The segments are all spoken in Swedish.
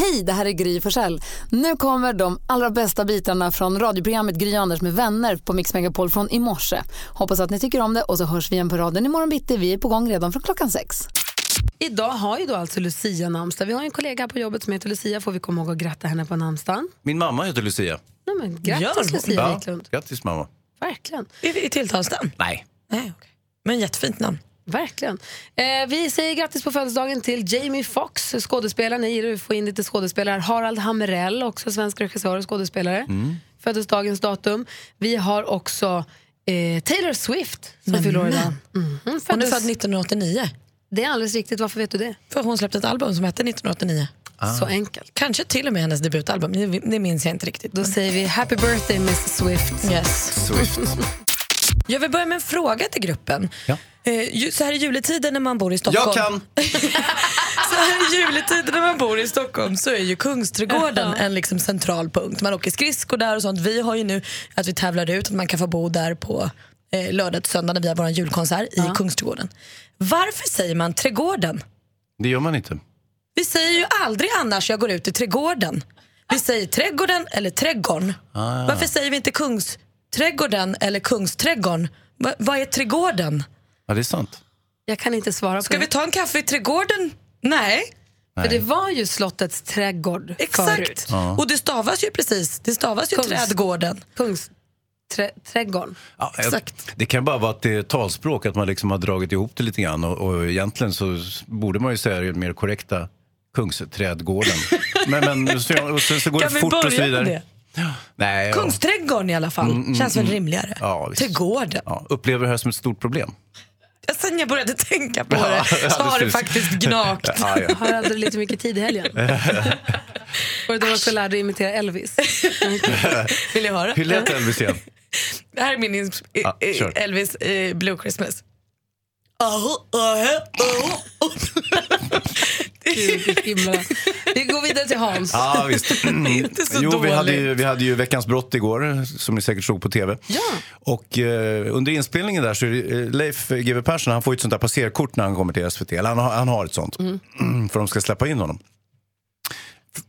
Hej, det här är Gry Forssell. Nu kommer de allra bästa bitarna från radioprogrammet Gry Anders med vänner på Mix Megapol från i morse. Hoppas att ni tycker om det och så hörs vi igen på raden imorgon bitti. Vi är på gång redan från klockan sex. Idag har ju då alltså Lucia namnsdag. Vi har en kollega på jobbet som heter Lucia. Får vi komma ihåg att gratta henne på namnsdagen? Min mamma heter Lucia. Nej, men grattis Lucia Ja, Wiklund. grattis mamma. Verkligen. I, i tilltalsnamn? Nej. Nej, okej. Men jättefint namn. Verkligen. Eh, vi säger grattis på födelsedagen till Jamie Foxx, skådespelaren. Jag gillar att få in lite skådespelare. Harald Hamrell, också svensk regissör och skådespelare. Mm. Föddes dagens datum. Vi har också eh, Taylor Swift som fyller år idag. Mhm, Hon är föddes- född 1989. Det är alldeles riktigt. Varför vet du det? För hon släppte ett album som hette 1989. Så enkelt. Kanske till och med hennes debutalbum, det, det minns jag inte riktigt. Då säger vi happy birthday Miss Swift. Yes. Swift. Jag vill börja med en fråga till gruppen. Ja. Eh, så här i juletider när man bor i Stockholm. Jag kan! Så här i juletider när man bor i Stockholm så är ju Kungsträdgården en liksom central punkt. Man åker skridskor där och sånt. Vi har ju nu att vi tävlar ut att man kan få bo där på eh, lördag till söndag när vi har vår julkonsert i Kungsträdgården. Varför säger man trädgården? Det gör man inte. Vi säger ju aldrig annars jag går ut i trädgården. Vi säger trädgården eller trädgården. Varför säger vi inte Kungsträdgården eller Kungsträdgården? Va, vad är trädgården? Ja, det är sant. Jag kan inte svara på Ska det. vi ta en kaffe i trädgården? Nej. För det var ju slottets trädgård Exakt. förut. Och det stavas ju precis. Det stavas ju Kungs- trädgården. Kungsträdgården. Ja, jag- Exakt. Det kan bara vara att det är talspråk, att man liksom har dragit ihop det lite grann. Och, och egentligen så borde man ju säga det mer korrekta Kungsträdgården. men men så, och sen så går Kan det fort och så vidare. Nej, ja. Kungsträdgården i alla fall. Känns väl rimligare. Ja, visst. Trädgården. Ja, upplever det här som ett stort problem. Sen jag började tänka på det så har det faktiskt gnagt. Ja, ja. Har aldrig lite mycket tid i helgen. Var det då också lärde dig imitera Elvis? Vill jag höra? Hur lät Elvis igen? Det här är min ins- Ja, kör. Elvis eh, Blue Christmas. Gud, vilken himla. Vi går vidare till Hans. Ja, visst. inte så jo, vi hade, ju, vi hade ju Veckans brott igår, som ni säkert såg på tv. Ja. Och eh, under inspelningen där så är det, eh, Leif GW Persson han får ju ett sånt där passerkort när han kommer till SVT. Eller han, har- han har ett sånt. För de ska släppa in honom.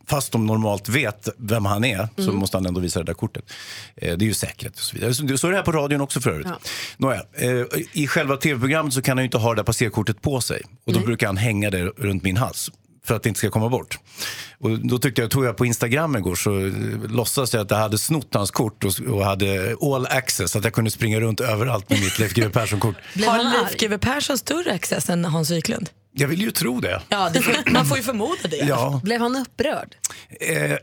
Fast de normalt vet vem han är så måste han ändå visa det där kortet. Eh, det är ju säkerhet och så vidare. Så, så är det här på radion också för övrigt. Ja. Nåja, eh, I själva tv-programmet så kan han ju inte ha det där passerkortet på sig. Och då brukar han hänga det runt min hals. För att det inte ska komma bort. Och då tyckte jag, tog jag på Instagram igår så eh, låtsades jag att jag hade snott hans kort och, och hade all access. Att jag kunde springa runt överallt med mitt Leif GW Persson-kort. Har Leif? GW Persson större access än Hans Wiklund? Jag vill ju tro det. Ja, det får, man får ju förmoda det. Ja, Blev han upprörd? eh,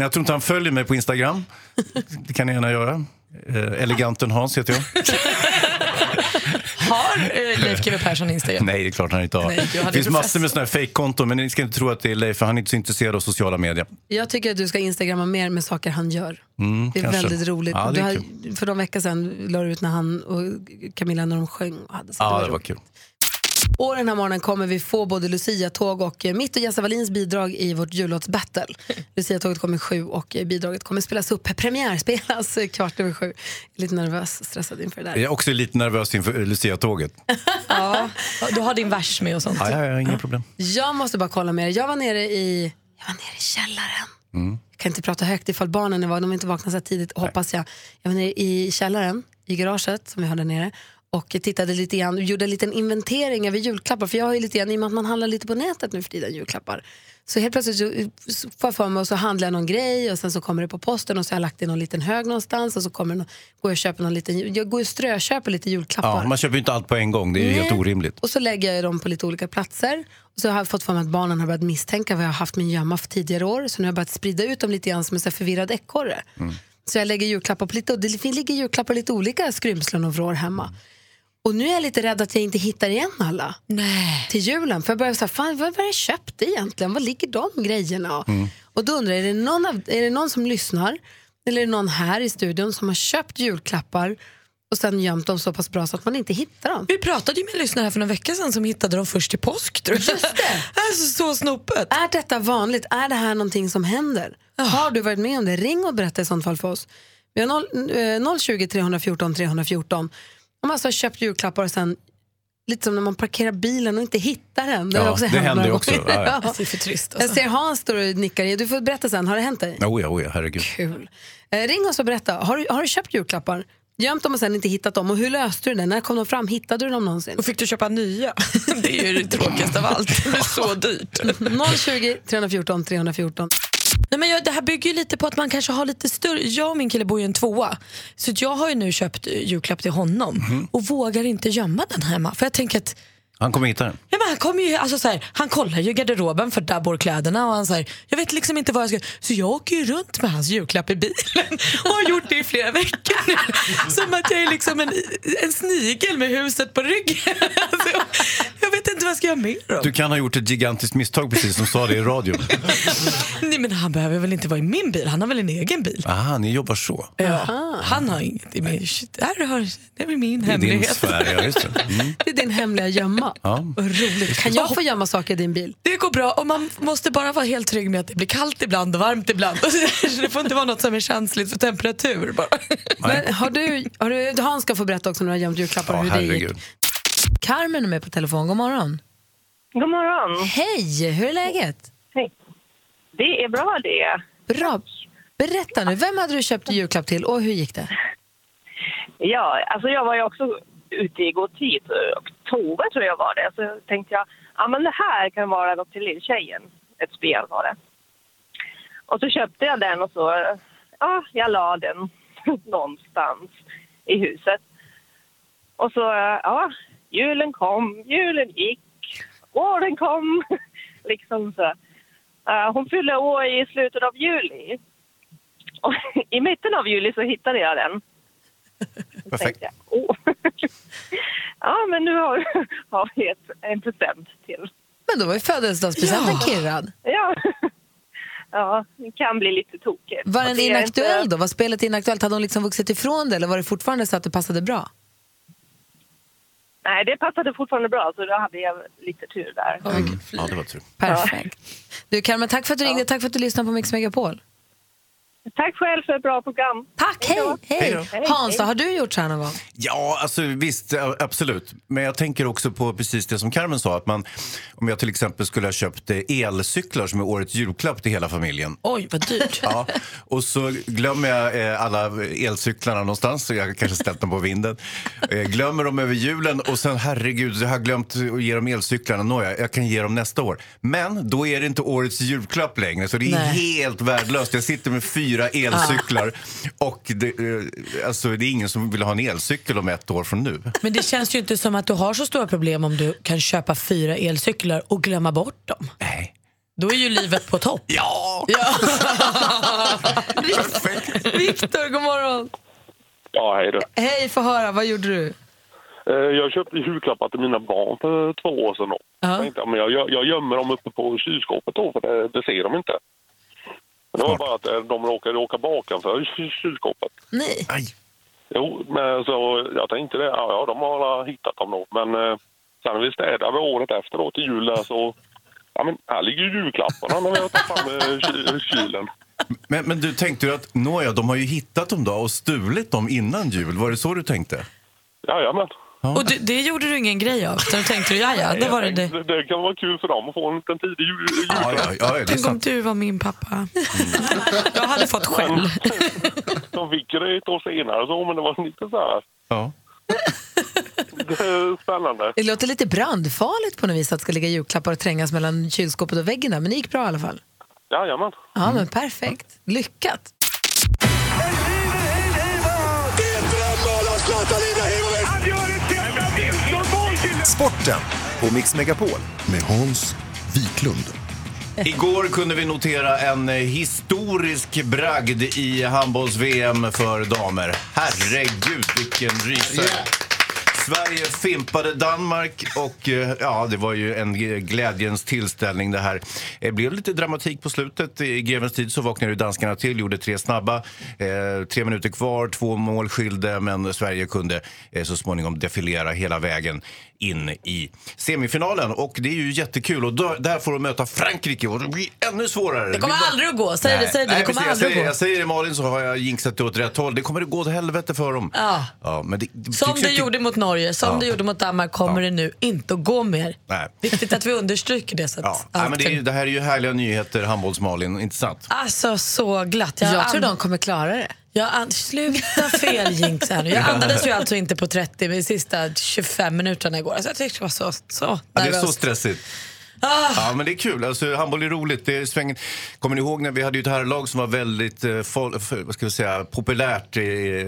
jag tror inte han följer mig på Instagram. Det kan ni gärna göra. Eh, eleganten Hans heter jag. Har eh, Leif GW Persson Instagram? Nej, det är klart han inte har. Nej, det finns massor med såna här fake-konton, men ni ska inte tro att det är Leif, för han är inte så intresserad av sociala medier. Jag tycker att du ska instagramma mer med saker han gör. det är kanske. väldigt roligt. Ja, det är har, för de veckor sedan la du ut när han och Camilla när de sjöng. Och hade så Ja, det det var var kul. Och den här morgonen kommer vi få både Lucia-tåg och eh, mitt och Jessa Wallins bidrag i vårt jullåtsbattle. Lucia-tåget kommer sju och eh, bidraget kommer spelas upp, premiärspelas eh, kvart över sju. Jag är lite nervös, stressad inför det där. Jag är också lite nervös inför Lucia-tåget. Ja. Du har din vers med och sånt. Ja, ja, ja, inga problem. Jag måste bara kolla med er. Jag var nere i, jag var nere i källaren. Jag kan inte prata högt ifall barnen är vakna. De inte vakna så tidigt, hoppas jag. Jag var nere i källaren, i garaget som vi har där nere och tittade lite grann gjorde en liten inventering över julklappar. För jag har ju lite grann, i och med att man handlar lite på nätet nu för tiden, julklappar. Så helt plötsligt så får jag för mig och så handlar jag någon grej och sen så kommer det på posten och så har jag lagt det i någon liten hög någonstans och så kommer någon, går jag och köper någon liten, jag går och strököper lite julklappar. Ja, man köper ju inte allt på en gång, det är ju helt orimligt. Och så lägger jag dem på lite olika platser. Och så har jag fått för mig att barnen har börjat misstänka vad jag har haft min gömma för tidigare år. Så nu har jag börjat sprida ut dem lite grann som en förvirrad ekorre. Så jag lägger julklappar på lite, och det ligger julklappar på lite olika skrymslen och vrår hemma. Och nu är jag lite rädd att jag inte hittar igen alla Nej. till julen. För jag börjar säga, fan vad, är det köpt egentligen? Var ligger de grejerna? Och då undrar jag, är det, någon av, är det någon som lyssnar? Eller är det någon här i studion som har köpt julklappar och sen gömt dem så pass bra så att man inte hittar dem? Vi pratade ju med en lyssnare här för några veckor sedan som hittade dem först i påsk. Tror jag. Just det. Alltså, så snopet. Är detta vanligt? Är det här någonting som händer? Har du varit med om det? Ring och berätta i sånt fall för oss. Vi har noll- eh, 020 314 314. Om man alltså har köpt julklappar och sen lite som när man parkerar bilen och inte hittar den. Det, har Ja, också det händer några också. Ja, ja. Ja. Det är för trist. Jag Alltså. ser Hans står och nickar. Du får berätta sen. Har det hänt dig? Oh ja, oh ja, herregud. Kul. Eh, ring oss och berätta. Har du, har du köpt julklappar? Gömt dem och sen inte hittat dem? Och hur löste du det? När kom de fram? Hittade du dem någonsin? Och fick du köpa nya? Det är ju det tråkigaste av allt. Det är så dyrt. 020 314 314. Nej, men jag, det här bygger ju lite på att man kanske har lite större... Jag och min kille bor i en tvåa. Så jag har ju nu köpt eh, julklapp till honom och vågar inte gömma den hemma. För jag tänker att Han kommer hitta den. Ja, men han, kommer ju, alltså så här, han kollar ju garderoben för där bor kläderna och han säger jag vet liksom inte vad jag ska Så jag åker ju runt med hans julklapp i bilen och har gjort det i flera veckor nu. Som att jag är liksom en, en snigel med huset på ryggen. Alltså vet inte vad jag ska göra mer då. Du kan ha gjort ett gigantiskt misstag precis som sa det i radio. Nej, men han behöver väl inte vara i min bil, han har väl en egen bil. Aha, ni jobbar så. Ja, han har inget i min... Shit, Där har, det är väl min Det är din hemlighet. sfär, ja just det. Mm. Det är din hemliga gömma. Ja. Vad roligt. Kan jag få gömma saker i din bil? Det går bra och man måste bara vara helt trygg med att det blir kallt ibland och varmt ibland. Det får inte vara något som är känsligt för temperatur. Bara. Men har du, har du, Hans ska få berätta också när du har gömt julklappar Ja, hur det gick. herregud. Carmen är med på telefon. God morgon. God morgon. Hej, hur är läget? Hej. Det är bra det. Bra. Berätta nu, vem hade du köpt julklapp till och hur gick det? Ja, alltså jag var ju också ute i god tid. Oktober tror jag var det. Så tänkte jag, ja men det här kan vara något till lilltjejen. Ett spel var det. Och så köpte jag den och så, ja, jag la den någonstans i huset. Och så, ja, julen kom, julen gick, åren kom. liksom så. Eh, hon fyllde år i slutet av juli. Och i mitten av juli så hittade jag den. Så Perfekt. tänkte jag, åh. ja, men nu har, har vi ett, en present till. Men då var ju födelsedagspresenten Ja. kirrad. Ja. ja, det kan bli lite tokigt. Var den inaktuell inte- då? Var spelet inaktuellt? Hade hon liksom vuxit ifrån det eller var det fortfarande så att det passade bra? Nej, det passade fortfarande bra, så då hade jag lite tur där. Ja, det var tur. Perfekt. Du Carmen, tack för att du ringde. Tack för att du lyssnade på Mix Megapol. Tack själv för ett bra program. Tack, hej! Hej Hans, har du gjort så här någon gång? Ja, alltså visst, absolut. Men jag tänker också på precis det som Carmen sa. Att man, om jag till exempel skulle ha köpt eh, elcyklar som är årets julklapp till hela familjen. Oj, vad dyrt. Ja, och så glömmer jag eh, alla elcyklarna någonstans, så jag har kanske ställt dem på vinden. Eh, glömmer dem över julen och sen herregud, jag har glömt att ge dem elcyklarna. Nåja, jag kan ge dem nästa år. Men då är det inte årets julklapp längre, så det är Nej. helt värdelöst. Jag sitter med fyra elcyklar och det, eh, alltså, det är ingen som vill ha en elcykel om ett år från nu. Men det känns ju inte som att du har så stora problem om du kan köpa fyra elcyklar och glömma bort dem. Nej. Då är ju livet på topp. Ja! Viktor, god morgon. Ja, hej då. Hej, få höra. Vad gjorde du? Eh, Jag köpte julklappar till mina barn för två år sedan. Då. Ja. Jag, tänkte, ja, men jag, jag gömmer dem uppe på kylskåpet då, för det, det ser de inte. Men det var bara att eh, de råkade åka bakanför ky- kylskåpet. Nej. Aj. Jo, men så jag tänkte det. Ja, ja de har hittat dem då. Men eh, sen när vi städade året efter då till jul där, så... Ja, men här ligger ju julklapparna när vi har tagit fram eh, ky- kylen. Men, men du tänkte ju att nåja, de har ju hittat dem då och stulit dem innan jul. Var det så du tänkte? Jajamän. Och du, det gjorde du ingen grej av? Utan du tänkte, ja, ja, det var det. det. det. Kan vara kul för dem att få en liten tidig jul, Ja, julklapp. ja, ja det är Tänk om du var min pappa. Jag hade fått skäll. De fick det ett år senare, så, men det var lite så här... Ja. Det är spännande. Det låter lite brandfarligt på något vis att det ska ligga julklappar och trängas mellan kylskåpet och väggen där, men det gick bra i alla fall. Jajamän. Ja, men perfekt. Lyckat. Sporten på Mix Megapol med Hans Wiklund. Igår kunde vi notera en eh, historisk bragd i handbolls-VM för damer. Herregud, vilken rysare. Sverige fimpade Danmark och eh, ja, det var ju en glädjens tillställning det här. Det blev lite dramatik på slutet. I grevens tid så vaknade ju danskarna till, gjorde tre snabba. Eh, tre minuter kvar, två mål skilde, men Sverige kunde eh, så småningom defilera hela vägen in i semifinalen. Och det är ju jättekul. Och då, där får de möta Frankrike och det blir ännu svårare. Det kommer bara- aldrig att gå. Säg det, säg det. Nej, det kommer precis. jag, aldrig säger, att jag säger det Malin så har jag jinxat det åt rätt håll. Det kommer att gå åt helvete för dem. Ja. Ja, men det, det Som det inte- gjorde mot Norge, som Ja. det gjorde mot Danmark kommer det nu inte att gå mer. Nej. Viktigt att vi understryker det. Så att Ja, nej, men det, är, ju- det här är ju härliga nyheter, handbolls-Malin, inte sant? Alltså så glatt. Jag tror and- de kommer klara det. Jag and- sluta fel jinx här nu. Jag andades ju alltså inte på 30 de sista 25 minuterna igår. Alltså jag tyckte det var så, så Ja, det är så nervöst. stressigt. Ah. Ja, men det är kul. Alltså, handboll är roligt. Det är svängen. Kommer ni ihåg när vi hade ett herrlag som var väldigt eh, fol- vad ska vi säga, populärt? Eh,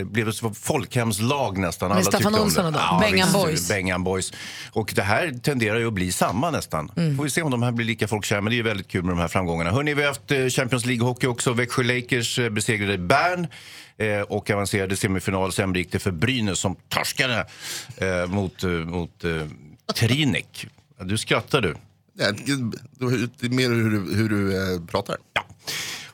blev ett folkhemslag nästan. Med Alla Staffan Olsson det. och dem. Ja, Bengan Boys. Bengan Boys. Och det här tenderar ju att bli samma nästan. Mm. Får vi se om de här blir lika folkkära. Men det är väldigt kul med de här framgångarna. Hörrni, vi har haft eh, Champions League-hockey också. Växjö Lakers eh, besegrade Bern eh, och avancerade semifinal. Sen gick det för Brynäs som torskade eh, mot, mot eh, Trinek. Du skrattar du. Ja, det är mer hur du, hur du eh, pratar. Ja.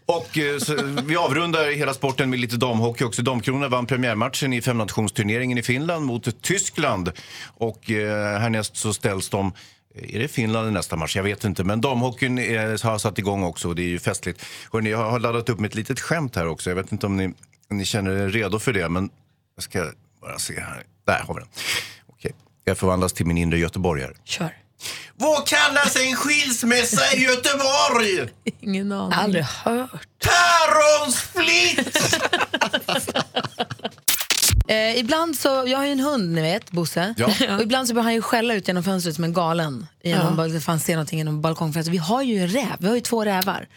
Och eh, så, vi avrundar hela sporten med lite damhockey också. Damkronorna vann premiärmatchen i femnationsturneringen i Finland mot Tyskland. Och eh, härnäst så ställs de är det Finland i nästa match? Jag vet inte. Men damhockeyn eh, har satt igång också och det är ju festligt. Hörrni, jag har laddat upp med ett litet skämt här också. Jag vet inte om ni, om ni känner er redo för det. Men jag ska bara se här. Där har vi den. Okej. Jag förvandlas till min inre göteborgare. Kör. Vad kallas en skilsmässa i Göteborg? Ingen aning. Aldrig hört. Päronsplitt! Eh, ibland så, jag har ju en hund ni vet, Bosse. Ja. Och ibland så börjar han ju skälla ut genom fönstret som en galen. Genom, ja. Fan ser någonting genom balkongfönstret. Vi har ju en räv, vi har ju två rävar.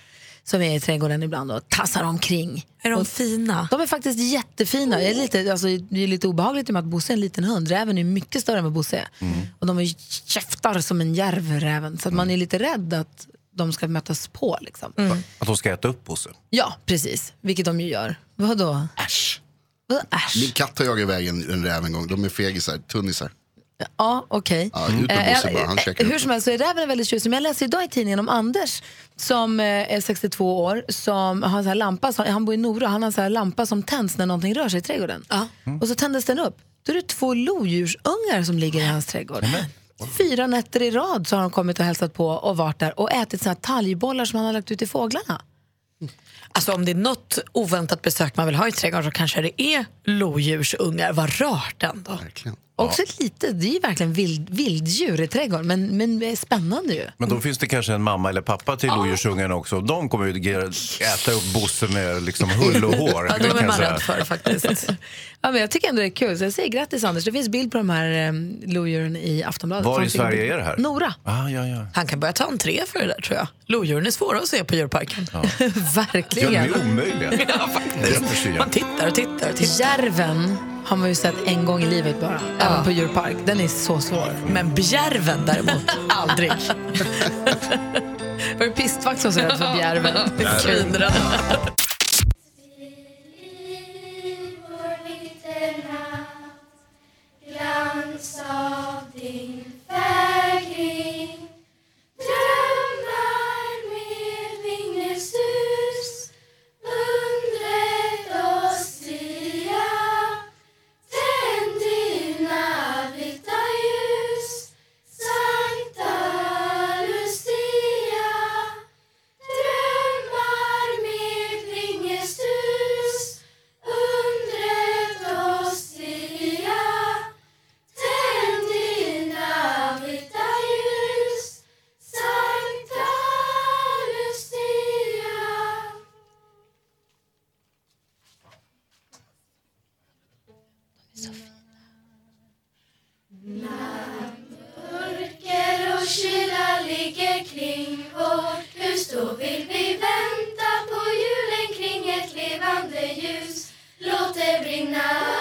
Som är i trädgården ibland och tassar omkring. Är de och, fina? de är faktiskt jättefina. Jag är lite, alltså, det är lite obehagligt i och med att Bosse är en liten hund. Räven är mycket större än vad Bosse är. Och de är käftar som en järv, räven. Så att man är lite rädd att de ska mötas på. Liksom. Att de ska äta upp Bosse. Ja, precis. Vilket de ju gör. Vadå? Äsch. Vadå äsch? Min katt har jagat iväg en, en räv en gång. De är fegisar, tunnisar. Ja, okej. Ja, Bosse bara, han käkar upp hur som helst så är räven väldigt tjusig. Men jag läser idag i tidningen om Anders som eh, är 62 år, som har en sån här lampa, han bor i Nora, han har en sån här lampa som tänds när någonting rör sig i trädgården. Och så tändes den upp. Då är det två lodjursungar som ligger i hans trädgård. Fyra nätter i rad så har de kommit och hälsat på och varit där och ätit såna här talgbollar som han har lagt ut till fåglarna. Alltså om det är något oväntat besök man vill ha i trädgården så kanske det är lodjursungar. Vad rart ändå. Verkligen. Också lite, det är ju verkligen vild, vilddjur i trädgården, men, men det är spännande ju. Men då finns det kanske en mamma eller pappa till lodjursungarna också. De kommer ju äta upp Bosse med liksom hull och hår. Ja, Det de är man rädd för faktiskt. Ja, men jag tycker ändå det är kul, så jag säger grattis Anders. Det finns bild på de här um, lodjuren i Aftonbladet. Var i Sverige är det här? Nora. Ah, ja, ja. Han kan börja ta entré för det där tror jag. Lodjuren är svåra att se på djurparken. Ja, ja, Verkligen. de är omöjliga. faktiskt. Jättefina. Man tittar och tittar och tittar. Järven har man ju sett en gång i livet bara, även på djurpark. Den är så svår. Men bjärven däremot, aldrig. Var det pistvakt som var så rädd för bjärven? Svinrädd. Glans av din fägring te brinda.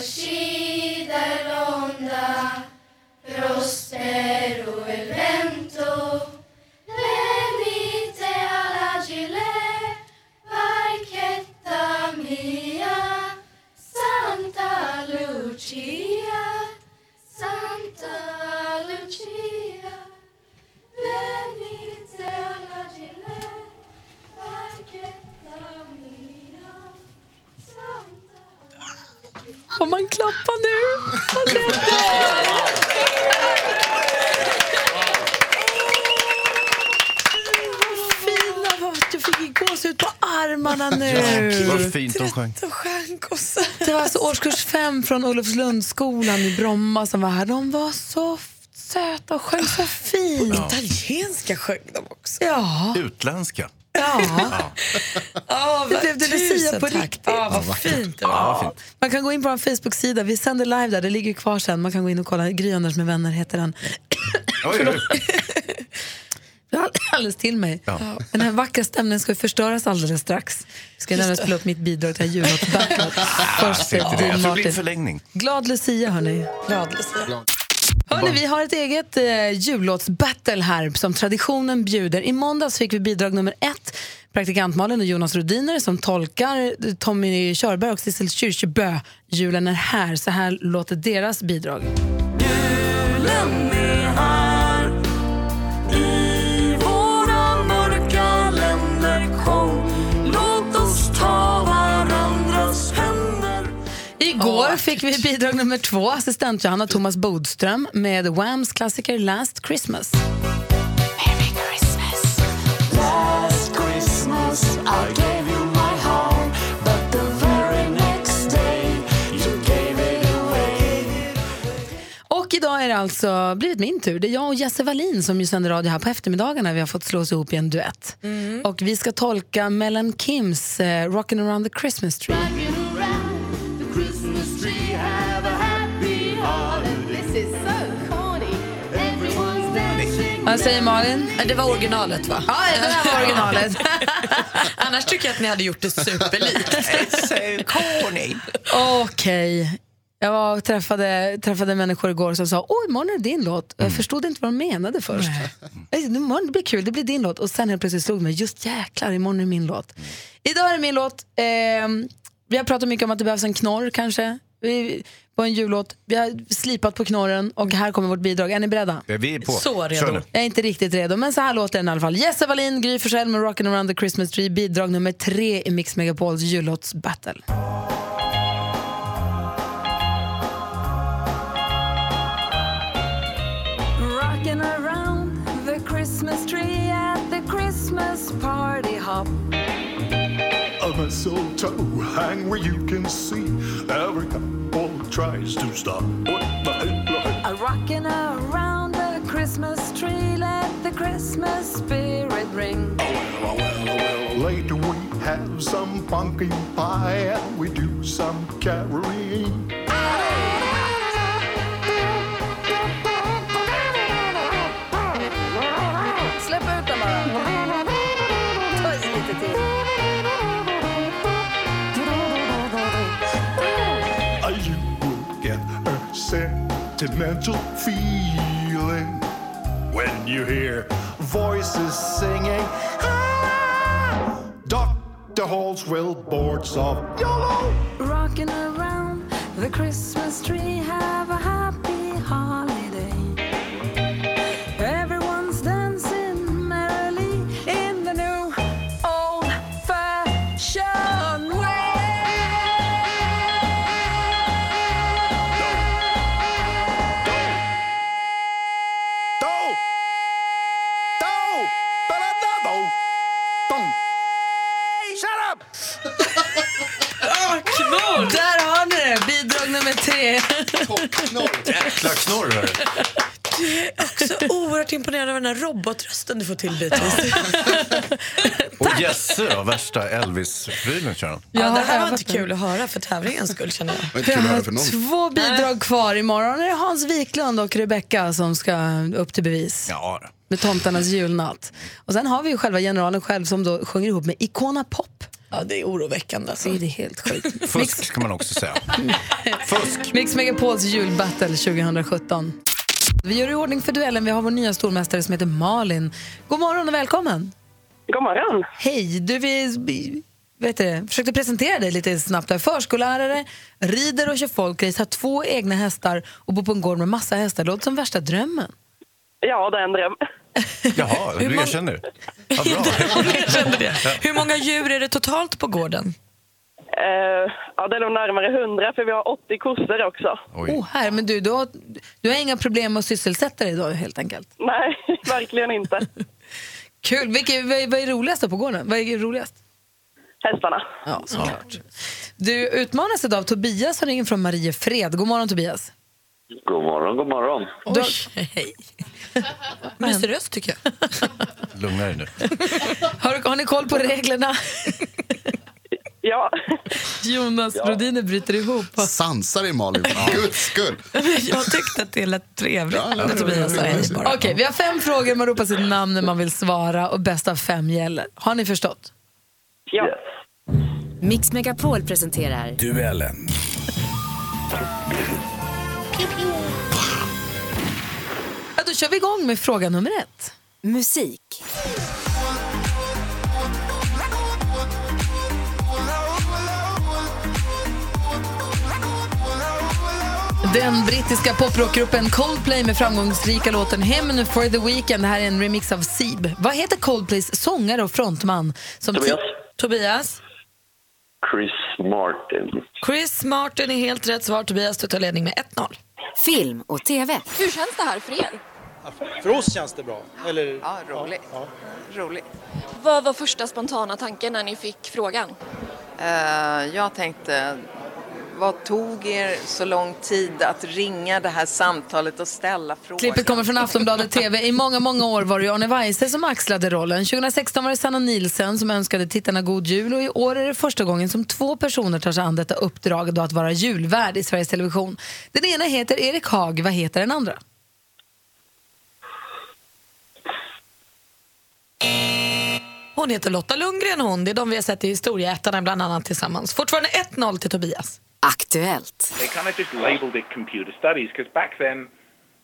She. Får man klappa nu? Vad fina var jag fick gåshud på armarna nu. Vad fint de sjöng. Det var alltså årskurs fem från Olofslundsskolan i Bromma som var här. De var så söta och sjöng så fint. Italienska sjöng de också. Ja. Utländska. Ja. Oh, Det blev det Lucia på riktigt. Ja, vad fint det var. Ja, fint. Man kan gå in på vår Facebook-sida. Vi sänder live där. Det ligger kvar sen. Man kan gå in och kolla. Gry Anders med vänner heter den. Oj, oj, oj. Jag har alldeles till mig. Ja. Den här vackra stämningen ska förstöras alldeles strax. Jag ska nämligen spela upp mitt bidrag till jullåtsbattlet. Först Se till det. Dean Jag Martin. Glad Lucia, hörni. Glad Lucia. Hörni, vi har ett eget eh, jullåtsbattle här som traditionen bjuder. I måndags fick vi bidrag nummer ett. Praktikant Malin och Jonas Rodiner som tolkar eh, Tommy Körberg och Sissel Kyrkjebø. Julen är här. Så här låter deras bidrag. Julen är här Igår fick vi bidrag nummer två, assistent Johanna Thomas Bodström med Whams klassiker Last Christmas. Merry Christmas Last Christmas I gave you my heart But the very next day You gave it away Och idag är det alltså blivit min tur. Det är jag och Jesse Wallin som ju sänder radio här på eftermiddagarna. Vi har fått slå oss ihop i en duett. Och vi ska tolka Mellan Kims eh, Rockin' around the Christmas tree. Vad säger Malin? Det var originalet va? Ja, det där var originalet. Annars tycker jag att ni hade gjort det superlikt. Okej. Jag var träffade, träffade människor igår som sa oj, imorgon är det din låt. Jag förstod inte vad de menade först. Nej. Imorgon, det blir kul, det blir din låt. Och sen helt plötsligt slog det mig, just jäklar, imorgon är det min låt. Idag är det min låt. Ehm, vi har pratat mycket om att det behövs en knorr kanske. Vi, på en jullåt. Vi har slipat på knorren och här kommer vårt bidrag. Är ni beredda? Vi är på. Så redo. Jag är inte riktigt redo, men så här låter den i alla fall. Jesse Wallin, Gry Forssell med Rockin' around the Christmas tree. Bidrag nummer tre i Mix Megapols jullåtsbattle. Rocking around the Christmas tree at the Christmas party hop. A mistletoe hang where you can see every tries to stop. A rocking around the Christmas tree, let the Christmas spirit ring. Well, well, well, later we have some pumpkin pie and we do some caroling. Sentimental feeling when you hear voices singing. Ah! Dr. Halswell boards of YOLO. Rocking around the Christmas tree, have a happy holiday. Den här robotrösten du får till bitvis. Och Jesse då, värsta Elvis-prylen kör han. Ja, det här var inte kul att höra för tävlingens skull känner jag. Det var inte Jag kul att höra för någon. två bidrag kvar. Imorgon är det Hans Wiklund och Rebecca som ska upp till bevis Ja, med Tomtarnas julnatt. Och sen har vi ju själva generalen själv som då sjunger ihop med Icona Pop. Ja, det är oroväckande. Alltså. Det är helt sjukt. fusk kan man också säga. Fusk. Mix Megapols julbattle 2017. Vi gör i ordning för duellen. Vi har vår nya stormästare som heter Malin. God morgon och välkommen. God morgon. Hej, du vi, vet du, försökte presentera dig lite snabbt. Du är förskollärare, rider och kör folkrace, har två egna hästar och bor på en gård med massa hästar. Låter som värsta drömmen. Ja, det är en dröm. Jaha, du erkänner. Ja, bra. Jag kände det. Hur många djur är det totalt på gården? Eh, ja, det är nog närmare 100 för vi har 80 kossor också. Oj. Oh, här, men du, du, har, du har inga problem med att sysselsätta dig då helt enkelt? Nej, verkligen inte. Kul! Vilket, vad, är, vad är roligast på gården? Vad är roligast? Hästarna. Ja, såklart. Du utmanas idag av Tobias som ringer från Mariefred. God morgon Tobias. God morgon, god morgon. Du, Hej. Mysig röst tycker jag. Lugna dig nu. har, har ni koll på reglerna? Ja, Jonas Rodiner bryter ihop. Sansa dig Malin, för guds skull. Jag tyckte att det lät trevligt Ja, när det- Tobias sa hej bara. Okej, vi har fem frågor. Man ropar sitt namn när man vill svara och bäst av fem gäller. Har ni förstått? ja. Yes. Mix Megapol presenterar Duellen. Ja, då kör vi igång med fråga nummer ett. musik. Den brittiska poprockgruppen Coldplay med framgångsrika låten Heaven for the Weekend. Det här är en remix av Seeb. Vad heter Coldplays sångare och frontman? Som Tobias. Tobias? Chris Martin. Chris Martin är helt rätt svar. Tobias, du tar ledning med 1-0. Film och TV. Hur känns det här för er? För oss känns det bra. Eller, Ja, roligt. roligt. Vad var första spontana tanken när ni fick frågan? Eh, jag tänkte, vad tog er så lång tid att ringa det här samtalet och ställa frågan? Klippet kommer från Aftonbladet TV. I många, många år var det Arne Weise som axlade rollen. 2016 var det Sanna Nielsen som önskade tittarna god jul och i år är det första gången som två personer tar sig an detta uppdrag då att vara julvärd i Sveriges Television. Den ena heter Erik Haag, vad heter den andra? Hon heter Lotta Lundgren hon. Det är de vi har sett i Historieätarna bland annat tillsammans. Fortfarande 1-0 till Tobias. Aktuellt. They kind of just labeled it computer studies because back then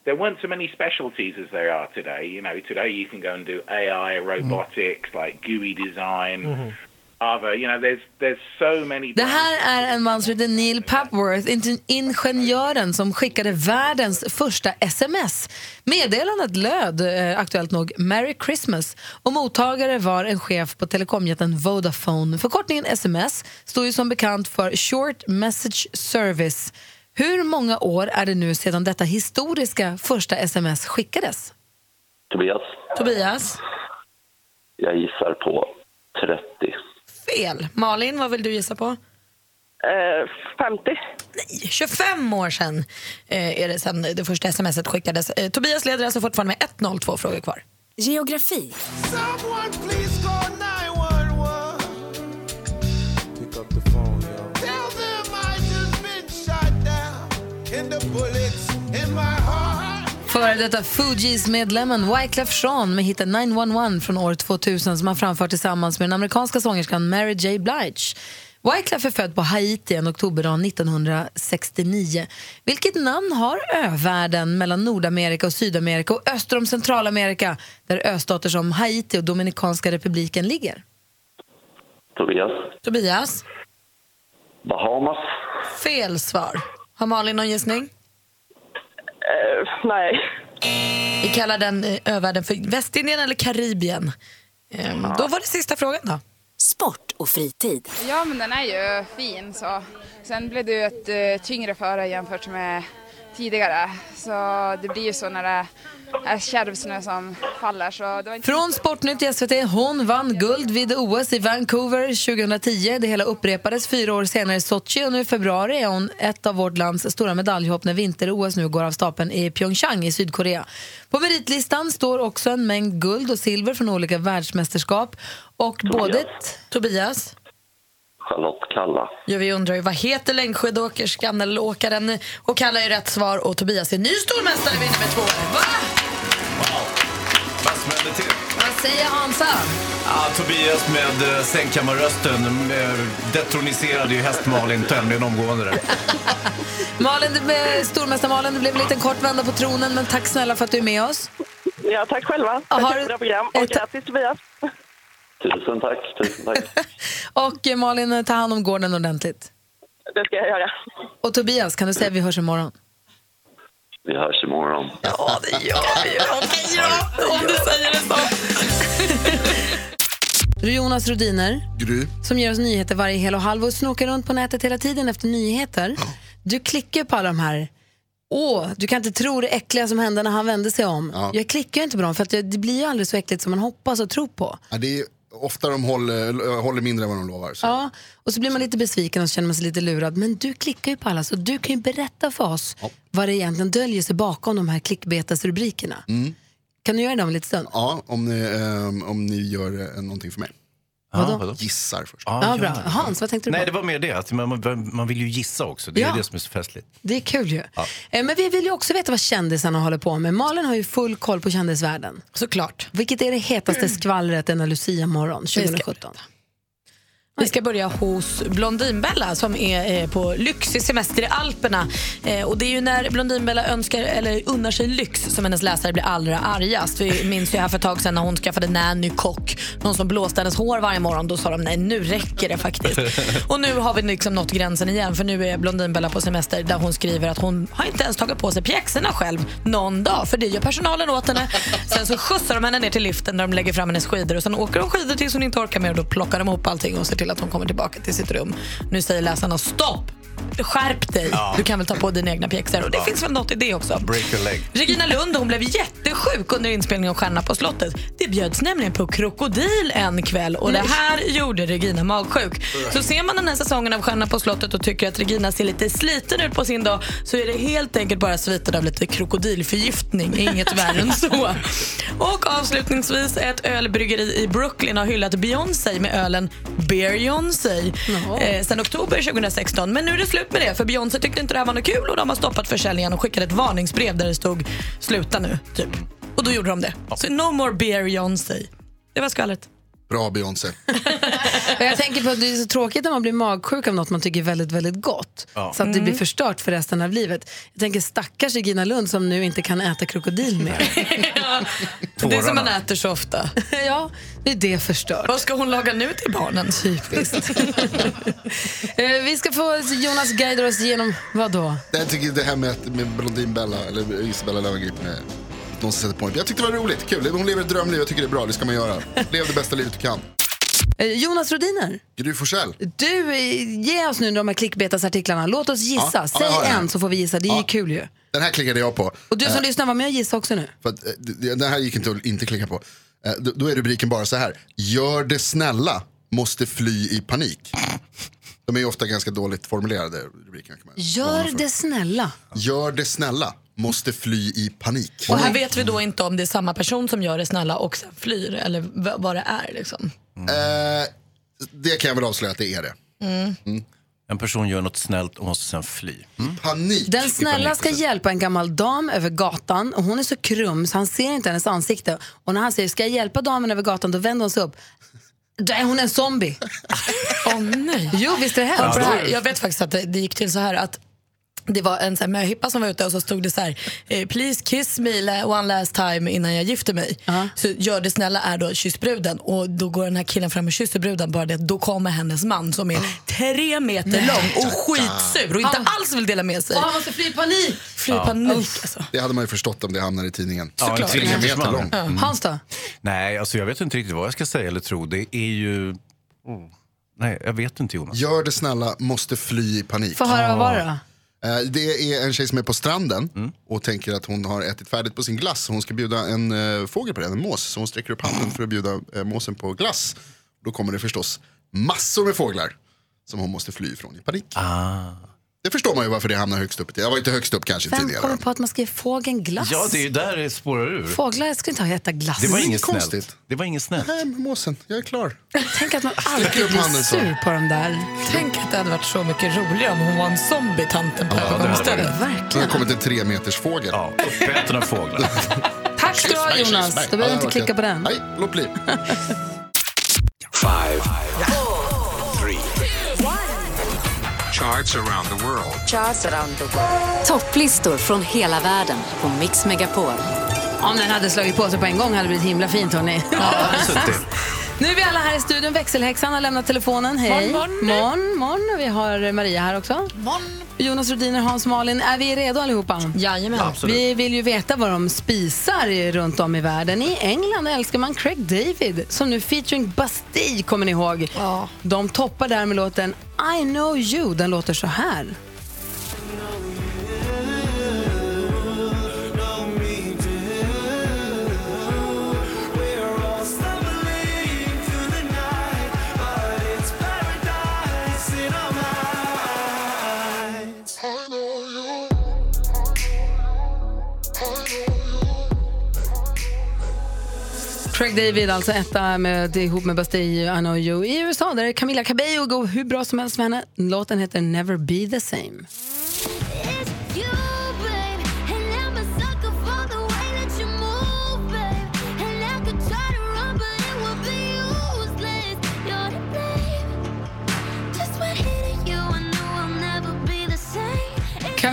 there weren't so many specialties as there are today. You know, today you can go and do AI, mm-hmm. robotics, like GUI design, mm-hmm. Other. You know, there's there's so many. Det här är en man som heter Neil Papworth, in- ingenjören som skickade världens första sms. Meddelandet löd, eh, aktuellt nog, Merry Christmas och mottagare var en chef på telekomjätten Vodafone. Förkortningen sms står ju som bekant för Short Message Service. Hur många år är det nu sedan detta historiska första sms skickades? Tobias, Tobias? jag gissar på 30. Fel. Malin, vad vill du gissa på? Eh, 50. Nej, 25 år sedan eh, är det sedan det första smset skickades. Eh, Tobias leder alltså fortfarande med 1-0, två frågor kvar. Geografi. Före detta Fugees-medlemmen Wyclef Jean med hitten 911 från år 2000 som han framfört tillsammans med den amerikanska sångerskan Mary J. Blige. Wyclef är född på Haiti en oktoberdag 1969. Vilket namn har övärlden mellan Nordamerika och Sydamerika och öster om Centralamerika där östater som Haiti och Dominikanska republiken ligger? Tobias, Tobias? Bahamas. Fel svar. Har Malin någon gissning? Eh, nej. Vi kallar den eh, övärlden för Västindien eller Karibien. Ehm, Då var det sista frågan då. Sport och fritid. Ja, men den är ju fin så. Sen blev det ju ett uh, tyngre före jämfört med tidigare. Så det blir ju så när det är kärvsnö som faller. Så det var inte Från Sportnytt i SVT. Hon vann guld vid OS i Vancouver 2010. Det hela upprepades fyra år senare i Sochi och nu i februari är hon ett av vårt lands stora medaljhopp när vinter-OS nu går av stapeln i Pyeongchang i Sydkorea. På meritlistan står också en mängd guld och silver från olika världsmästerskap. Och både Tobias Charlotte Kalla. Ja, vi undrar ju vad heter längdskidåkerskan eller åkaren? Och Kalla är rätt svar och Tobias är ny stormästare vinner med två. Va? Till? Vad säger Hansa? Ja, Tobias med eh, sängkammarrösten eh, detroniserade ju häst Malin tämligen omgående där. Malin, det- stormästare Malin, det blev en liten kort vända på tronen men tack snälla för att du är med oss. Ja, tack själva. Har Tack du- för bra program. Och grattis Tobias. Tusen tack, tusen tack. Och eh, Malin, ta hand om gården ordentligt. Det ska jag göra. Och Tobias, kan du säga att vi hörs imorgon? Vi hörs imorgon. Ja, det gör vi ju. Okej då, om du säger det så. Jonas Rodiner, Gry. som ger oss nyheter varje hel och halv och snokar runt på nätet hela tiden efter nyheter. Du klickar på alla de här. Åh, du kan inte tro det äckliga som hände när han vände sig om. Jag klickar ju inte på dem för att det det blir ju aldrig så äckligt som man hoppas och tror på. Ja, det är ofta de håller, håller mindre än vad de lovar. Så. Ja, och så blir man lite besviken och känner man sig lite lurad. Men du klickar ju på alla så du kan ju berätta för oss vad det egentligen döljer sig bakom de här klickbetesrubrikerna. Mm. Kan du göra det om en liten stund? Ja, om ni, ehm, om ni gör eh, någonting för mig. Vadå? vadå? Gissar först. Ja, bra. Hans, vad tänkte du Nej, på? det var mer det. Att man, man, man vill ju gissa också. Det är Ja. det som är så festligt. Det är kul ju. Ja. Eh, Men vi vill ju också veta vad kändisarna håller på med. Malin har ju full koll på kändisvärlden. Såklart. Vilket är det hetaste skvallret denna Lucia-morgon ska 2017? Vi ska börja hos Blondinbella som är eh, på lyxig semester i Alperna. Eh, och det är ju när Blondinbella önskar, eller unnar sig lyx som hennes läsare blir allra argast. Vi minns ju här för ett tag sedan när hon skaffade nanny kock, någon som blåste hennes hår varje morgon. Då sa de nej nu räcker det faktiskt. och nu har vi liksom nått gränsen igen för nu är Blondinbella på semester där hon skriver att hon har inte ens tagit på sig pjäxorna själv någon dag för det gör personalen åt henne. Sen så skjutsar de henne ner till liften där de lägger fram hennes skidor och sen åker de skidor tills hon inte orkar mer och då plockar de ihop allting och ser till att hon kommer tillbaka till sitt rum. Nu säger läsarna stopp! Skärp dig! Ja. Du kan väl ta på dina egna pjäxor. Och det finns väl något i det också. Break a leg. Regina Lund hon blev jättesjuk under inspelningen av Stjärnorna på slottet. Det bjöds nämligen på krokodil en kväll och det här gjorde Regina magsjuk. Så ser man den här säsongen av Stjärnorna på slottet och tycker att Regina ser lite sliten ut på sin dag så är det helt enkelt bara sviten av lite krokodilförgiftning. Inget värre än så. Och avslutningsvis, ett ölbryggeri i Brooklyn har hyllat Beyoncé med ölen Beyoncé eh, sen oktober 2016. Men nu är det slut med det för Beyoncé tyckte inte det här var något kul och de har stoppat försäljningen och skickade ett varningsbrev där det stod sluta nu, typ. Och då gjorde de det. Så no more Beyoncé. Det var skvallret. Bra Beyoncé. Jag tänker på att det är så tråkigt när man blir magsjuk av något man tycker är väldigt, väldigt gott. Ja. Så att det Mm. blir förstört för resten av livet. Jag tänker stackars Regina Lund som nu inte kan äta krokodil mer. Det är som man äter så ofta. ja, det är det förstört. Vad ska hon laga nu till barnen? Typiskt. Eh, Vi ska få Jonas guida oss igenom, vad då? Jag tycker det här med, att- med Blondinbella, eller Isabella Löwengrip med någon sätter på en. Jag tyckte det var roligt, kul. Hon lever ett drömliv, jag tycker det är bra, det ska man göra. Lev det bästa livet du kan. Eh, Jonas Rodiner, Gry Forssell. du, eh, ge oss nu de här klickbetasartiklarna. Låt oss gissa. Ja, ja, Säg har en så får vi gissa. Det är ju kul ju. Den här klickade jag på. Och du som Eh, lyssnar, var med och gissa också nu. För att, eh, det- den här gick inte att inte klicka på. Eh, Då, är rubriken bara så här. Gör det snälla, måste fly i panik. De är ju ofta ganska dåligt formulerade rubrikerna. Gör det snälla. Gör det snälla, måste fly i panik. Och här vet vi då inte om det är samma person som gör det snälla och sen flyr eller vad det är. Liksom. Eh, det kan jag väl avslöja att det är det. Mm. En person gör något snällt och måste sen fly. Mm. Panik. Den snälla ska hjälpa en gammal dam över gatan och hon är så krum så han ser inte hennes ansikte. Och när han säger ska jag hjälpa damen över gatan då vänder hon sig upp. Då är hon en zombie. Åh nej. Jo, visst är det Ja, hemskt. här, jag vet faktiskt att det, det gick till så här att det var en så här möhippa som var ute och så stod det så här eh, Please kiss me one last time innan jag gifter mig. Så gör det snälla är då kyss bruden och då går den här killen fram och kysser bruden bara det att då kommer hennes man som är tre meter Nej. lång och skitsur och inte Han- alls vill dela med sig. Och han måste fly i panik. Fly i panik alltså. Det hade man ju förstått om det hamnar i tidningen. Ja, en Tre meter lång. Mm. Hans då? Nej, alltså jag vet inte riktigt vad jag ska säga eller tro. Det är ju... Oh. Nej, jag vet inte Jonas. Gör det snälla, måste fly i panik. Få höra, vad var det då? Eh, det är en tjej som är på stranden Mm. och tänker att hon har ätit färdigt på sin glass. Hon ska bjuda en eh, fågel på den, en mås. Så hon sträcker upp handen för att bjuda eh, måsen på glass. Då kommer det förstås massor med fåglar som hon måste fly ifrån i panik. Ah. Det förstår man ju varför det hamnar högst upp. Jag var inte högst upp kanske Vem tidigare. kommer på att man ska ge fågeln glass? Ja, det är ju där det spårar ur. Fåglar ska inte ha äta glass. Det var inget konstigt. snällt. Det var inget snällt. Nej, men måsen, jag är klar. Tänk att man alltid blir sur på de där. Tänk att det hade varit så mycket roligare om hon var en zombie, tanten på Ja, det hade övergångsstället. Det har kommit en tre meters fågel. Ja, uppäten av fåglar. Tack ska du ha Jonas. Då behöver du inte klicka på den. Nej, låt bli. Five, charts around the world. Charts around the world. Topplistor från hela världen på Mix Megapol. Om den hade slagit på sig på en gång hade det blivit himla fint hörni. Nu är vi alla här i studion. Växelhäxan har lämnat telefonen. Hej. Morgon, morgon. morgon. Vi har Maria här också. Jonas Rhodiner, Hans Malin. Är vi redo allihopa? Jajamän. Absolut. Vi vill ju veta vad de spisar runt om i världen. I England älskar man Craig David som nu featuring Bastille, kommer ni ihåg? Ja. De toppar där med låten I know you. Den låter så här. Craig David, alltså etta med, ihop med Bastille, I know you. I USA där är Camila Cabello går hur bra som helst med henne. Låten heter Never be the same.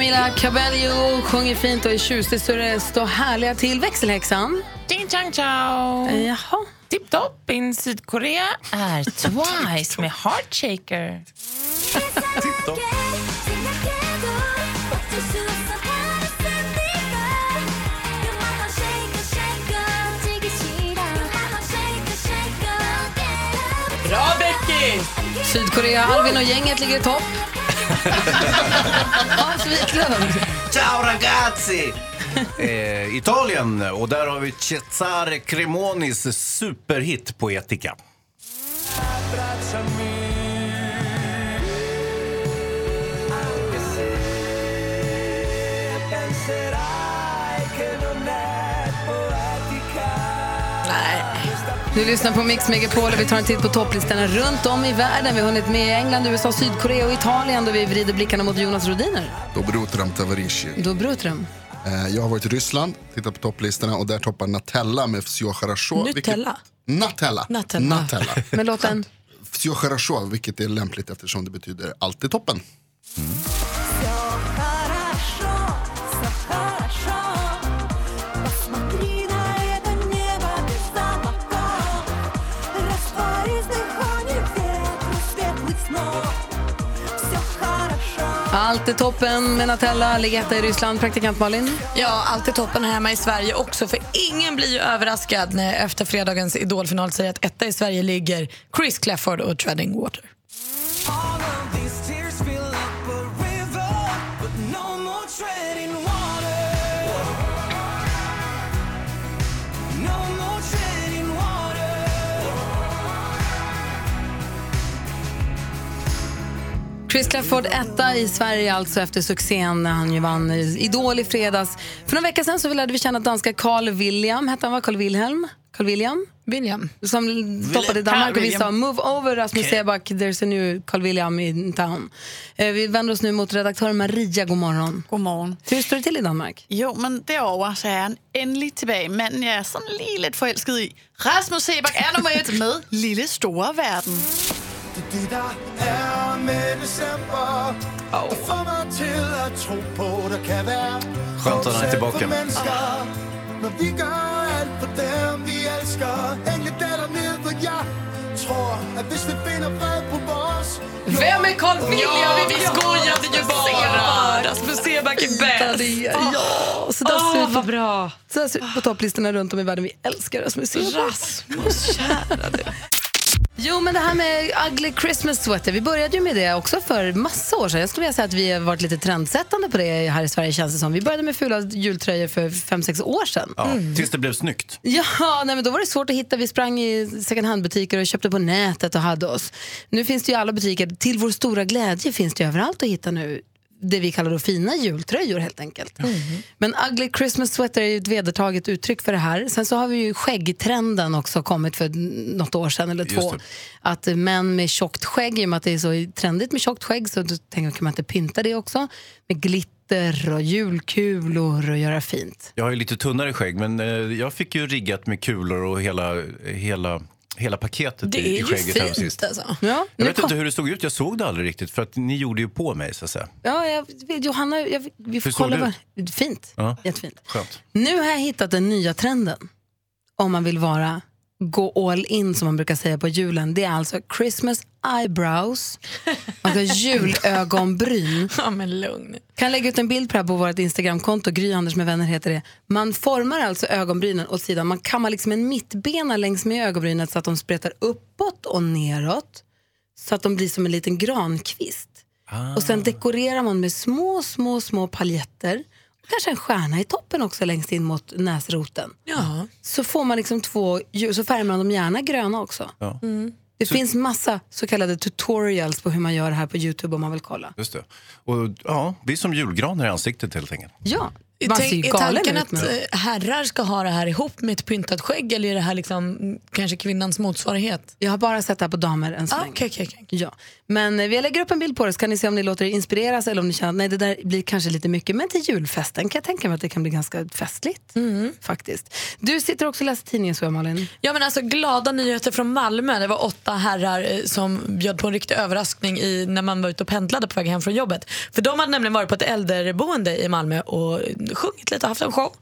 Camila Cabello sjunger fint och är tjusig så det står härliga till. Växelhäxan. Ding chang chao! Jaha. Tipptopp in Sydkorea är Twice med Heartshaker. Bra Becky! Sydkorea, Alvin och gänget ligger i topp. Hans Wiklund. Ciao ragazzi! Eh, Italien, och där har vi Cesare Cremonis superhit Poetica. Du lyssnar på Mix Megapol och vi tar en titt på topplistorna runt om i världen. Vi har hunnit med England, USA, Sydkorea och Italien då vi vrider blickarna mot Jonas Rodiner. Dobrutram Tavarishi. Då Brutrum. Eh, Jag har varit i Ryssland, tittat på topplistorna och där toppar Natella med Всё хорошо. vilket- Nutella? Natella. Natella. Natella. Med låten? Всё хорошо, vilket är lämpligt eftersom det betyder allt är toppen. Allt är toppen med Natella, ligger etta i Ryssland. Praktikant Malin? Ja, allt är toppen här hemma i Sverige också. För ingen blir ju överraskad när jag efter fredagens idolfinal säger att etta i Sverige ligger Chris Clefford och Treading Water. Chris Clafford etta i Sverige alltså efter succén när han ju vann Idol i fredags. För några veckor sedan så lärde vi känna danska Carl William, hette han va? Carl Wilhelm? Carl William? William. Som toppade i Danmark och vi sa move over Rasmus Okej. Seback, there's a new Carl William in town. Eh, Vi vänder oss nu mot redaktör Maria, god morgon. God morgen. Hur står det till i Danmark? Jo, men derovre så er han tilbage. Manden, jeg er sådan lige lidt forelsket i. Rasmus Sebak er nummer et med Lille Store Verden. Det der er med december Der får mig til at tro på Der kan være Skönt att han är tillbaka. Når vi gør alt for dem vi elsker Engle daler ned For jeg tror at hvis vi finder fred på vores Vem är Carl William? Ja, vi skojade ju bara! Rasmus Seback är bäst! Ja, så där ser ut på, bra. Så där ser ut på topplistorna runt om i världen. Vi älskar Rasmus Seback. Rasmus, kära du. Jo, men det här med ugly Christmas sweater, vi började ju med det också för massa år sedan. Jag skulle vilja säga att vi har varit lite trendsättande på det här i Sverige känns det som. Vi började med fula jultröjor för fem sex år sedan. Ja, Tills det blev snyggt. Ja, nej, men då var det svårt att hitta. Vi sprang i second hand-butiker och köpte på nätet och hade oss. Nu finns det ju alla butiker. Till vår stora glädje finns det överallt att hitta nu det vi kallar då fina jultröjor helt enkelt. Men ugly Christmas sweater är ju ett vedertaget uttryck för det här. Sen så har vi ju skäggtrenden också kommit för något år sedan eller två. Att män med tjockt skägg, i och med att det är så trendigt med tjockt skägg så då tänker jag, kan man inte pynta det också? Med glitter och julkulor och göra fint. Jag har ju lite tunnare skägg, men eh, jag fick ju riggat med kulor och hela, hela, hela paketet Det i, i är ju skägget här fint, alltså. Ja, Jag vet kom- inte hur det såg ut, jag såg det aldrig riktigt för att ni gjorde ju på mig så att säga. Ja, jag vet, Johanna, jag, vi får Hur såg kolla. det Vad, fint. Ja. Jättefint. Skönt. Nu har jag hittat den nya trenden. Om man vill vara gå all in som man brukar säga på julen. Det är alltså Christmas eyebrows. Ha julögonbryn. Ja, men lugn. Kan lägga ut en bild på det här på vårt Instagramkonto. Gry Anders med vänner heter det. Man formar alltså ögonbrynen åt sidan. Man kammar liksom en mittbena längs med ögonbrynet så att de spretar uppåt och neråt. Så att de blir som en liten grankvist. Och sen dekorerar man med små, små, små paljetter. Kanske en stjärna i toppen också längst in mot näsroten. Ja. Så får man liksom två, djur- så färgar man dem gärna gröna också. Ja. Det finns massa så kallade tutorials på hur man gör det här på Youtube om man vill kolla. Just det. Och ja, vi är som julgranar i ansiktet helt enkelt. Ja, man ser ju galen tanken ut. att men- eh, herrar ska ha det här ihop med ett pyntat skägg eller är det här liksom, mm, kanske kvinnans motsvarighet? Jag har bara sett det här på damer än så Ah, länge. okej, okej, okej. Ja. Men eh, vi lägger upp en bild på det så kan ni se om ni låter er inspireras eller om ni känner att nej, det där blir kanske lite mycket. Men till julfesten kan jag tänka mig att det kan bli ganska festligt. Mm. Faktiskt. Du sitter också och läser tidningen så Malin. Ja, men alltså, glada nyheter från Malmö. Det var åtta herrar eh, som bjöd på en riktig överraskning i, när man var ute och pendlade på väg hem från jobbet. För de hade nämligen varit på ett äldreboende i Malmö och eh, sjungit lite och haft en show.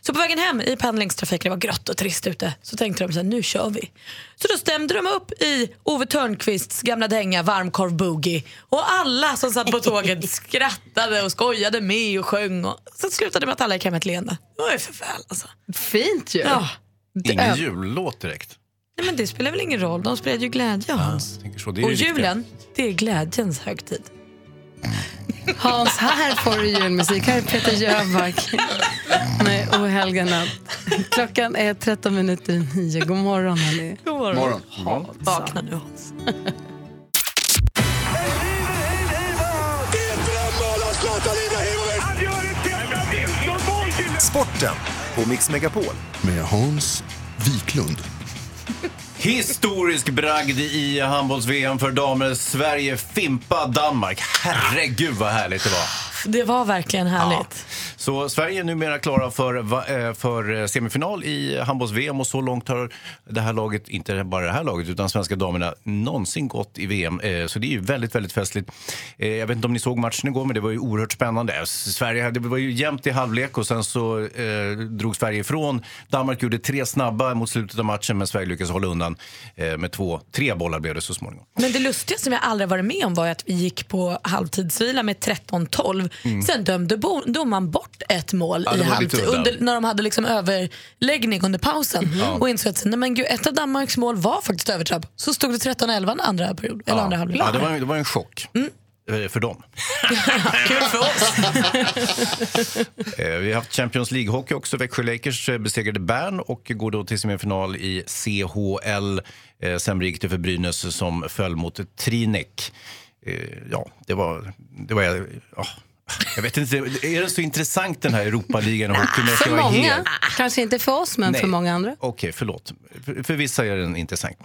Så på vägen hem i pendlingstrafiken, det var grått och trist ute, så tänkte de så här, nu kör vi. Så då stämde de upp i Ove Törnqvists gamla dänga Varmkorv Boogie och alla som satt på tåget skrattade och skojade med och sjöng. Och så slutade det med att alla gick hem med ett leende. Det var ju för väl alltså. Fint ju. Ja. Ingen jullåt direkt. Nej, men det spelar väl ingen roll, de spred ju glädje Hans. Tänker så, det är och julen, det är glädjens högtid. Hans, här får du julmusik. Här är Peter Jöback med O helga natt. Klockan är 13 minuter i nio. God morgon hörni. God morgon. Morgon. Hans. Vakna nu Hans. Sporten på Mix Megapol. Med Hans Wiklund. Historisk bragd i handbolls-VM för damer. Sverige fimpa Danmark. Herregud vad härligt det var. Det var verkligen härligt. Så Sverige är numera klara för, eh, för semifinal i handbolls-VM och så långt har det här laget, inte bara det här laget, utan svenska damerna någonsin gått i VM. Eh, Så det är ju väldigt, väldigt festligt. Eh, Jag vet inte om ni såg matchen igår, men det var ju oerhört spännande. Sverige, det var ju jämnt i halvlek och sen så eh, drog Sverige ifrån. Danmark gjorde tre snabba mot slutet av matchen, men Sverige lyckades hålla undan eh, med två, tre bollar blev det så småningom. Men det lustiga som jag aldrig varit med om var att vi gick på halvtidsvila med 13-12. Mm. Sen dömde bo- domaren bort ett mål Ja, i halvtid, under, när de hade liksom överläggning under pausen. Ja. Och insåg att nej, men gud, ett av Danmarks mål var faktiskt övertrapp. Så stod det 13-11 andra period, eller andra halvlek. Ja, det, var, det var en chock. Eh, För dem. Kul för oss. Eh, Vi har haft Champions League-hockey också. Växjö Lakers eh, besegrade Bern och går då till semifinal i CHL. Sen gick det för Brynäs som föll mot Trinek. Ja, det var... Det var ja. Jag vet inte, är den så intressant den här Europaligan och För många. helt- Kanske inte för oss, men Nej. för många andra. Okej, förlåt. För, för vissa är den intressant.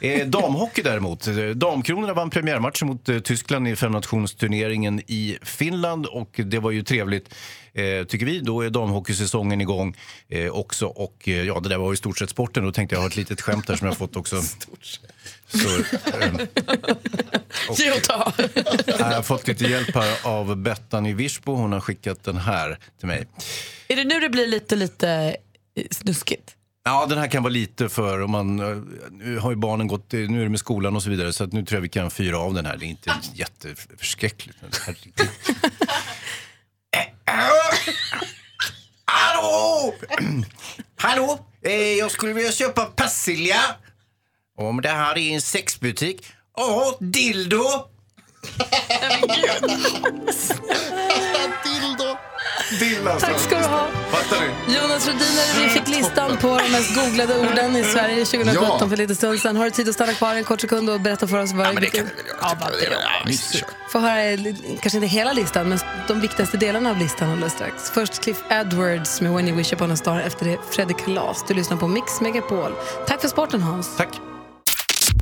Eh, damhockey däremot. Damkronorna vann premiärmatchen mot eh, Tyskland i femnationsturneringen i Finland och det var ju trevligt. Eh, tycker vi. Då är damhockeysäsongen igång eh, också. Och eh, ja, det där var ju i stort sett sporten. Då tänkte jag ha ett litet skämt där som jag fått också. Så, ehm, och, Ge och ta. jag har fått lite hjälp här av Bettan i Virsbo. Hon har skickat den här till mig. Är det nu det blir lite, lite eh, snuskigt? Ja, den här kan vara lite för om man, eh, nu har ju barnen gått, eh, nu är det med skolan och så vidare så att nu tror jag vi kan fyra av den här. Det är inte jätteförskräckligt. Men herregud. Hallå! Hallå! Eh, jag skulle vilja köpa persilja. Om det här är en sexbutik. Ja, dildo! dildo! Dildo alltså. Tack ska du ha. Jonas Rhodiner, vi fick listan på de mest googlade orden i Sverige 2017 Ja. för lite stund sedan. Har du tid att stanna kvar en kort sekund och berätta för oss vad Ja, men det kan vi väl göra. Ja, vad bra. Mysigt. Få höra, kanske inte hela listan, men de viktigaste delarna av listan alldeles strax. Först Cliff Edwards med When You Wish Upon a Star, efter det Fredrik Kalas. Du lyssnar på Mix Megapol. Tack för sporten Hans. Tack.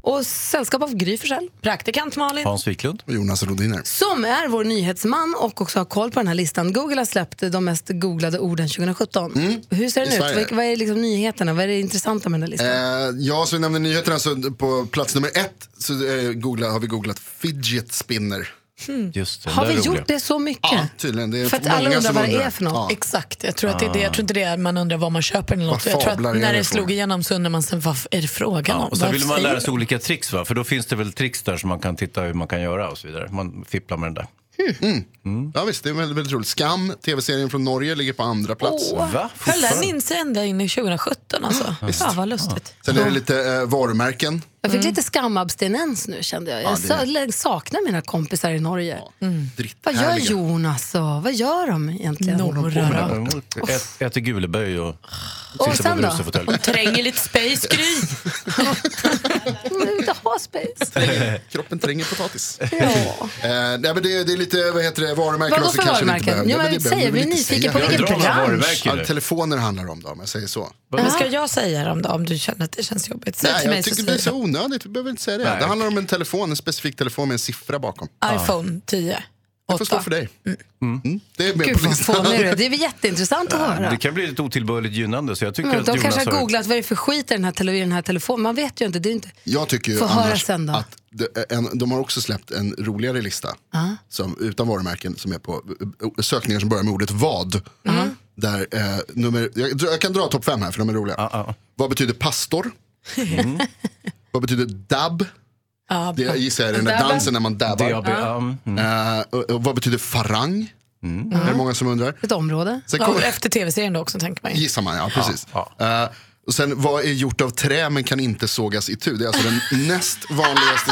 Och sällskap av Gry Forssell, praktikant Malin. Hans Wiklund. Och Jonas Rodiner. Som är vår nyhetsman och också har koll på den här listan. Google har släppt de mest googlade orden 2017. Hur ser Mm. i den ut? Sverige. Vad, vad är liksom nyheterna? Vad är det intressanta med den här listan? Eh, ja, så vi nämnde nyheterna. Så på plats nummer ett så eh, googla, har vi googlat fidget spinner. Just det, Har vi gjort det så mycket? Ja, tydligen. Det är För att alla undrar vad det är för något. Ja. Exakt, jag tror, att det är det. jag tror inte det är man undrar vad man köper eller något. Jag tror att när det slog igenom så undrar man sen vad är det frågan om? Och sen vill man lära sig olika tricks va? För då finns det väl tricks där som man kan titta hur man kan göra och så vidare. Man fipplar med den där. Mm. Ja, visst, det är väldigt, väldigt roligt. Skam, tv-serien från Norge, ligger på andra plats. Va? Höll den in sig ända in i 2017 alltså? Ja, vad lustigt. Sen är det lite eh, varumärken. Jag fick lite skamabstinens nu kände jag. Jag Ja, det- sa- saknar mina kompisar i Norge. Dritt Vad gör. Jonas och vad gör de egentligen? Ät, äter guleböj och Och sitter på då? brussefåtölj. Tränger lite space, Gry. Inte ha space. Kroppen tränger potatis. Ja. Eh, nej, men det, det är lite vad heter det, varumärken Vadå också för kanske vi varumärken? behöver jag blir vi nyfiken säga. på vilken bransch. Ja, telefoner handlar det om då, om jag säger så. Men ska jag säga dem då om du känner att det känns jobbigt? Säg till mig så det onödigt, vi behöver inte säga det. Nej. Det handlar om en telefon, en specifik telefon med en siffra bakom. iPhone 10. Det får stå 8. för dig. Mm. Det är med Gud på listan. är. Det är väl jätteintressant att höra. Det kan bli lite otillbörligt gynnande så jag tycker Mm, att de Jonas kanske har googlat vad det är för skit i den här, tele- den här telefonen. Man vet ju inte. Det är inte... Jag tycker ju annars sen då. att det, en, de har också släppt en roligare lista Ja. som, utan varumärken som är på eh, sökningar som börjar med ordet vad. Mm. Där, eh, nummer, jag, jag kan dra topp fem här för de är roliga. Ja, ja. Vad betyder pastor? Vad betyder dab? Ja, Det jag gissar jag är den där dansen när man dabbar. DAB, ja. mm. Och, och vad betyder farang? Är det många som undrar? Ett område. Sen Ja, kommer, efter tv-serien då också tänker man gissar man, ja precis. Ja, Eh, och sen vad är gjort av trä men kan inte sågas i tu? Det är alltså den näst vanligaste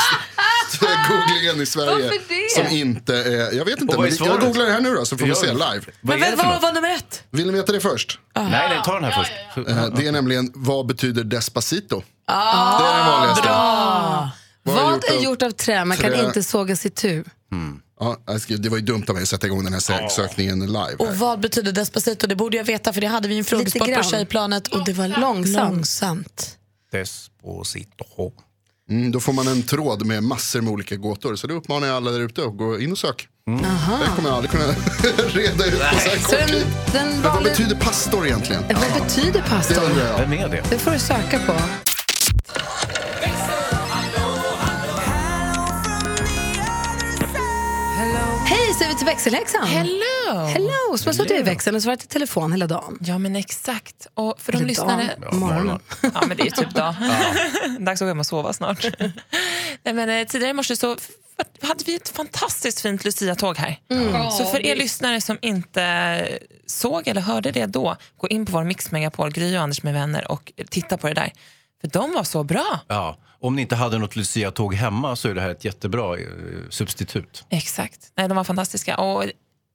googlingen i Sverige. Som inte är, jag vet inte, vad men jag googlar det här nu då så får vi Ja. se live. Vad Men vad för var, nummer ett? Vill ni veta det först? Nej, nej, ta den här först. Eh, det är nämligen, vad betyder despacito? Det är den vanligaste. Bra! Vad är Vad gjort är av- gjort av trä? Man kan trä? inte sågas i tu. Ja, jag skrev- det var ju dumt av mig att sätta igång den här sö- sökningen live. Och Här. vad betyder despacito? Det borde jag veta för det hade vi en frågesport på tjejplanet och det var Långsamt. långsamt. Desposito. Mm, då får man en tråd med massor med olika gåtor. Så det uppmanar jag alla där ute att gå in och sök. Det kommer jag aldrig kunna reda ut på så här kort tid. den vad betyder pastor egentligen? Vad betyder Det pastor? undrar jag. Vem är det? Det får du söka på. Växelhäxan. Hello! Hello, som har suttit i växeln och svarat i telefon hela dagen. Ja, men exakt. Och för de Eller lyssnare... dagen, morgonen. Ja, men det är typ dag. Dags att gå hem och sova snart. Nej, men, eh, tidigare i morse så hade vi ett fantastiskt fint Lucia-tåg här. Så för er lyssnare som inte såg eller hörde det då, gå in på vår Mix Megapol, Gry och Anders med vänner och titta på det där. För de var så bra. Ja. Om ni inte hade något Lucia-tåg hemma så är det här ett jättebra eh, substitut. Exakt. Nej, de var fantastiska. Och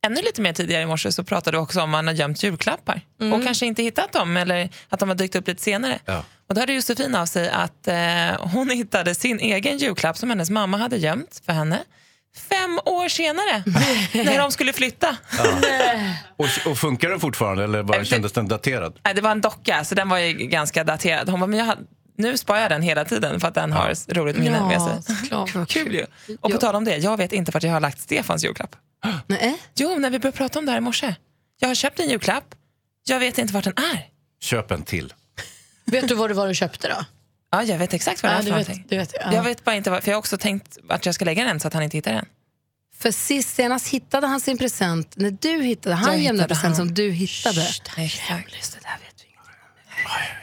ännu lite mer tidigare i morse så pratade vi också om man har gömt julklappar och kanske inte hittat dem eller att de har dykt upp lite senare. Ja. Och då hade Josefin av sig att eh, hon hittade sin egen julklapp som hennes mamma hade gömt för henne fem år senare när de skulle flytta. Och, och funkar den fortfarande eller bara Eh, kändes den daterad? Nej, det var en docka så den var ju ganska daterad. Hon bara, men jag hade, nu sparar jag den hela tiden för att den har roligt minne Ja, med sig. såklart. Kul ju. Och på tal om det, jag vet inte vart jag har lagt Stefans julklapp. Nej. Jo, när vi började prata om det här i morse. Jag har köpt en julklapp, jag vet inte vart den är. Köp en till. Vet du vad det var du köpte då? Ja, jag vet exakt vad det Ja, är för du vet, du vet, ja. Jag vet bara inte, vad, för jag har också tänkt att jag ska lägga den så att han inte hittar den. För sist senast hittade han sin present när du hittade. Han Jag hittade present han. som du hittade. Exakt. Just det, där vet vi ingenting om.